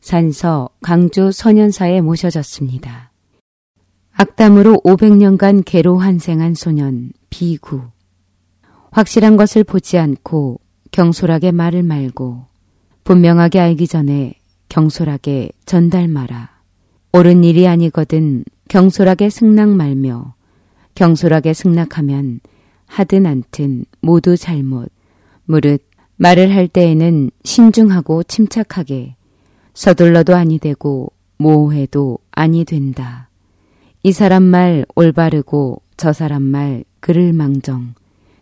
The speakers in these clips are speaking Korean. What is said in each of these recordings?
산서 강주 소년사에 모셔졌습니다. 악담으로 500년간 개로 환생한 소년 비구. 확실한 것을 보지 않고 경솔하게 말을 말고 분명하게 알기 전에 경솔하게 전달 마라. 옳은 일이 아니거든 경솔하게 승낙 말며 경솔하게 승낙하면 하든 않든 모두 잘못. 무릇 말을 할 때에는 신중하고 침착하게 서둘러도 아니 되고 모호해도 아니 된다. 이 사람 말 올바르고 저 사람 말 그를 망정.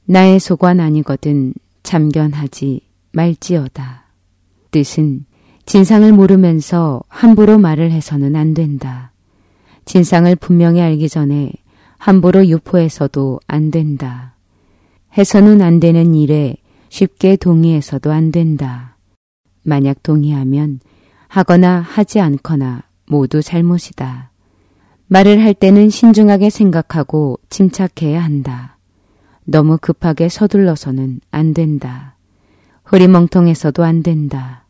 나의 소관 아니거든 참견하지 말지어다. 뜻은 진상을 모르면서 함부로 말을 해서는 안 된다. 진상을 분명히 알기 전에 함부로 유포해서도 안 된다. 해서는 안 되는 일에 쉽게 동의해서도 안 된다. 만약 동의하면 하거나 하지 않거나 모두 잘못이다. 말을 할 때는 신중하게 생각하고 침착해야 한다. 너무 급하게 서둘러서는 안 된다. 흐리멍텅해서도 안 된다.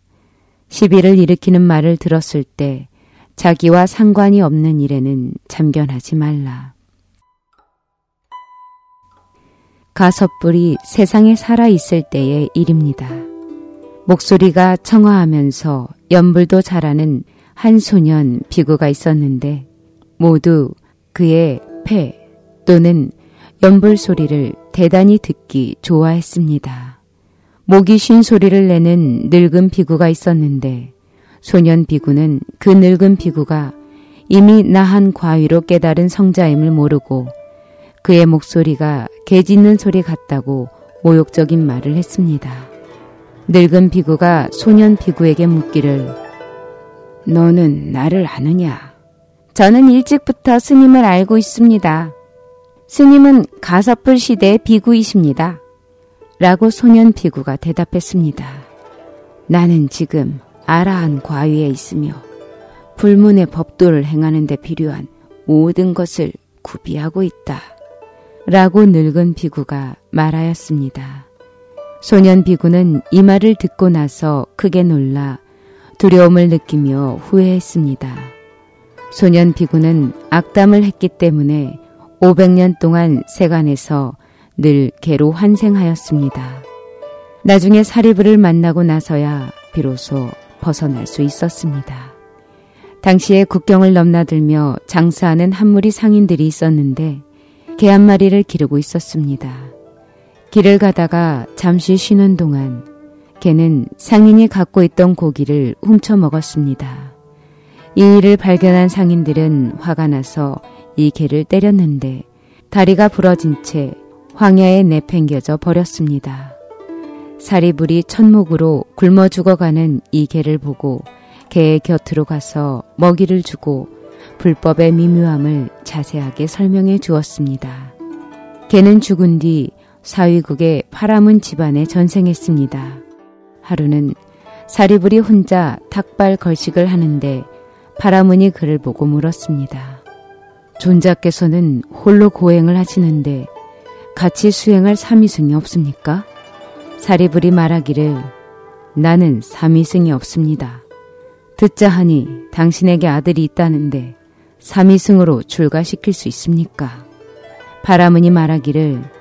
시비를 일으키는 말을 들었을 때 자기와 상관이 없는 일에는 참견하지 말라. 가섭불이 세상에 살아있을 때의 일입니다. 목소리가 청아하면서 연불도 잘하는 한 소년 비구가 있었는데 모두 그의 폐 또는 연불 소리를 대단히 듣기 좋아했습니다. 목이 쉰 소리를 내는 늙은 비구가 있었는데 소년 비구는 그 늙은 비구가 이미 나한 과위로 깨달은 성자임을 모르고 그의 목소리가 개 짖는 소리 같다고 모욕적인 말을 했습니다. 늙은 비구가 소년 비구에게 묻기를 너는 나를 아느냐? 저는 일찍부터 스님을 알고 있습니다. 스님은 가섭불 시대의 비구이십니다. 라고 소년 비구가 대답했습니다. 나는 지금 아라한 과위에 있으며 불문의 법도를 행하는 데 필요한 모든 것을 구비하고 있다. 라고 늙은 비구가 말하였습니다. 소년 비구는 이 말을 듣고 나서 크게 놀라 두려움을 느끼며 후회했습니다. 소년 비구는 악담을 했기 때문에 500년 동안 세간에서 늘 개로 환생하였습니다. 나중에 사리부를 만나고 나서야 비로소 벗어날 수 있었습니다. 당시에 국경을 넘나들며 장사하는 한 무리 상인들이 있었는데 개 한 마리를 기르고 있었습니다. 길을 가다가 잠시 쉬는 동안 개는 상인이 갖고 있던 고기를 훔쳐 먹었습니다. 이 일을 발견한 상인들은 화가 나서 이 개를 때렸는데 다리가 부러진 채 황야에 내팽겨져 버렸습니다. 사리불이 천목으로 굶어 죽어가는 이 개를 보고 개의 곁으로 가서 먹이를 주고 불법의 미묘함을 자세하게 설명해 주었습니다. 개는 죽은 뒤 사위국의 파라문 집안에 전생했습니다. 하루는 사리불이 혼자 탁발 걸식을 하는데 파라문이 그를 보고 물었습니다. 존자께서는 홀로 고행을 하시는데 같이 수행할 삼위승이 없습니까? 사리불이 말하기를 나는 삼위승이 없습니다. 듣자 하니 당신에게 아들이 있다는데 삼위승으로 출가시킬 수 있습니까? 바라문이 말하기를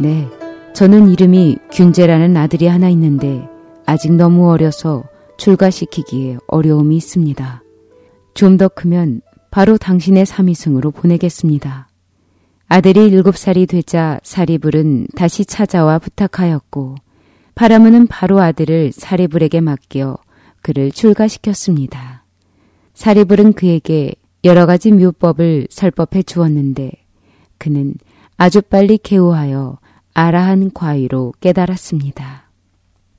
네, 저는 이름이 균제라는 아들이 하나 있는데 아직 너무 어려서 출가시키기에 어려움이 있습니다. 좀 더 크면 바로 당신의 삼위승으로 보내겠습니다. 아들이 일곱 살이 되자 사리불은 다시 찾아와 부탁하였고 파라문은 바로 아들을 사리불에게 맡겨 그를 출가시켰습니다. 사리불은 그에게 여러 가지 묘법을 설법해 주었는데 그는 아주 빨리 개우하여 아라한 과위로 깨달았습니다.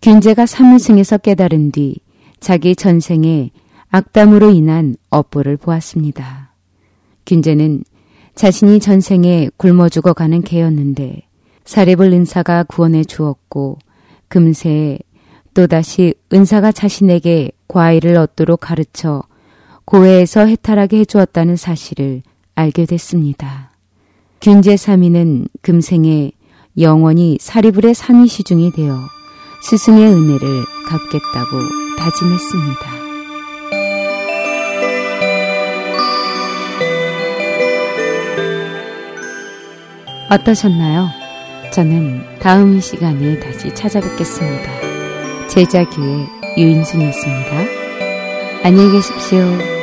균제가 삼위승에서 깨달은 뒤 자기 전생에 악담으로 인한 업보를 보았습니다. 균제는 자신이 전생에 굶어 죽어가는 개였는데 사례볼 은사가 구원해 주었고 금세 또다시 은사가 자신에게 과일을 얻도록 가르쳐 고해에서 해탈하게 해주었다는 사실을 알게 됐습니다. 균제 사미는 금생에 영원히 사리불의 삼위시중이 되어 스승의 은혜를 갚겠다고 다짐했습니다. 어떠셨나요? 저는 다음 시간에 다시 찾아뵙겠습니다. 제자교회 유인순이었습니다. 안녕히 계십시오.